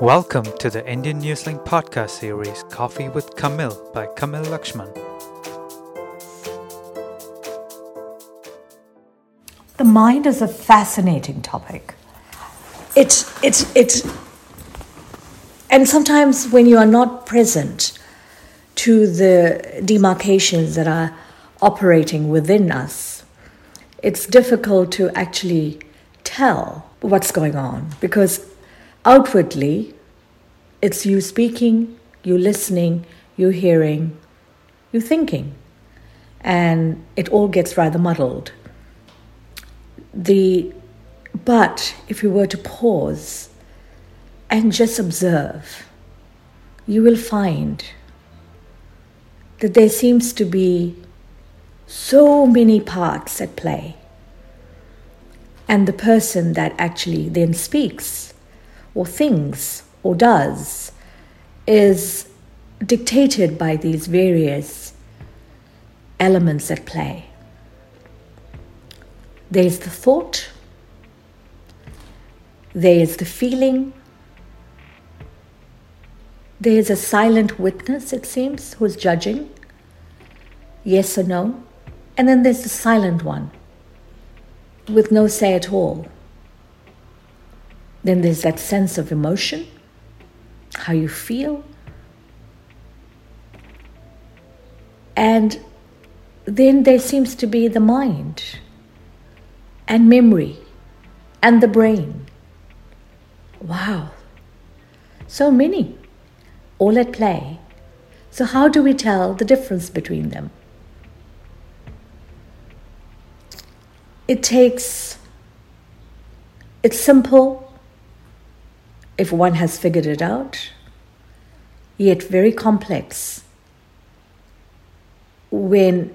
Welcome to the Indian Newslink podcast series Koffee with Kamil by Kamil Lakshman. The mind is a fascinating topic. It's, it's, it's, and sometimes when you are not present to the demarcations that are operating within us, it's difficult to actually tell what's going on because outwardly it's you speaking, you listening, you hearing, you thinking, and it all gets rather muddled. The but if you were to pause and just observe, you will find that there seems to be so many parts at play. And the person that actually then speaks or thinks or does is dictated by these various elements at play. There's the thought, there's the feeling, there's a silent witness, it seems, who's judging, yes or no, and then there's the silent one with no say at all. Then there's that sense of emotion, how you feel. And then there seems to be the mind and memory and the brain. Wow, so many, all at play. So, how do we tell the difference between them? It takes, it's simple if one has figured it out, yet very complex when,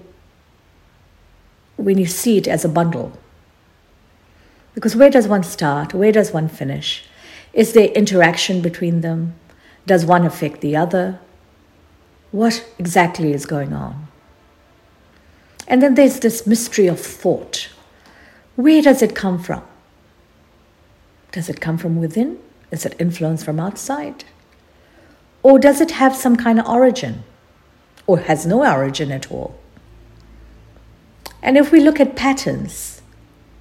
when you see it as a bundle. Because where does one start? Where does one finish? Is there interaction between them? Does one affect the other? What exactly is going on? And then there's this mystery of thought. Where does it come from? Does it come from within? Is it influence from outside? Or does it have some kind of origin? Or has no origin at all? And if we look at patterns,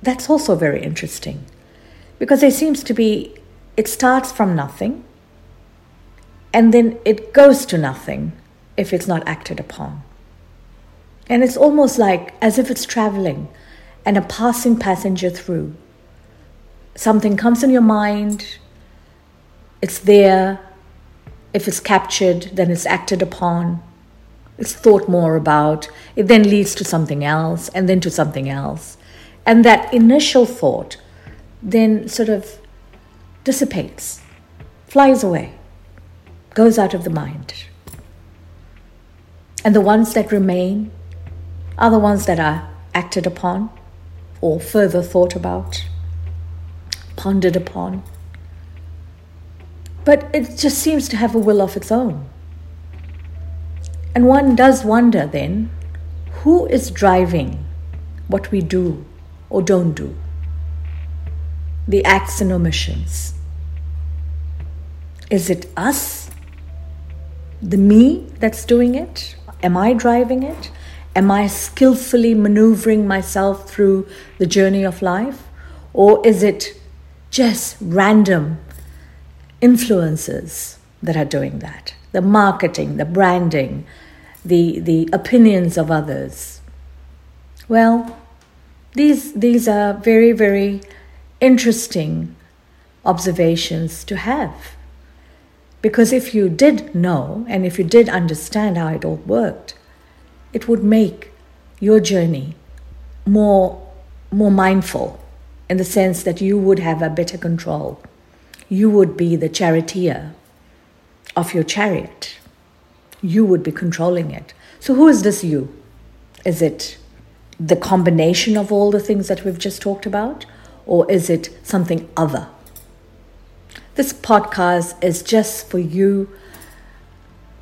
that's also very interesting because there seems to be, it starts from nothing and then it goes to nothing if it's not acted upon. And it's almost like as if it's traveling and a passing passenger through. Something comes in your mind, it's there. If it's captured, then it's acted upon. It's thought more about. It then leads to something else and then to something else. And that initial thought then sort of dissipates, flies away, goes out of the mind. And the ones that remain are the ones that are acted upon or further thought about, pondered upon. But it just seems to have a will of its own. And one does wonder then who is driving what we do or don't do? The acts and omissions. Is it us? The me that's doing it? Am I driving it? Am I skillfully maneuvering myself through the journey of life? Or is it just random influences that are doing that the marketing, the branding, the, the opinions of others. Well, these, these are very, very interesting observations to have. Because if you did know and if you did understand how it all worked, it would make your journey more, more mindful in the sense that you would have a better control you would be the charioteer of your chariot. You would be controlling it. So, who is this you? Is it the combination of all the things that we've just talked about, or is it something other? This podcast is just for you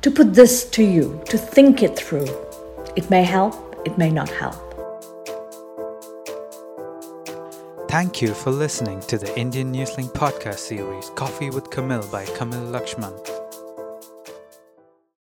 to put this to you, to think it through. It may help, it may not help. Thank you for listening to the Indian Newslink podcast series Koffee with Kamil by Kamil Lakshman.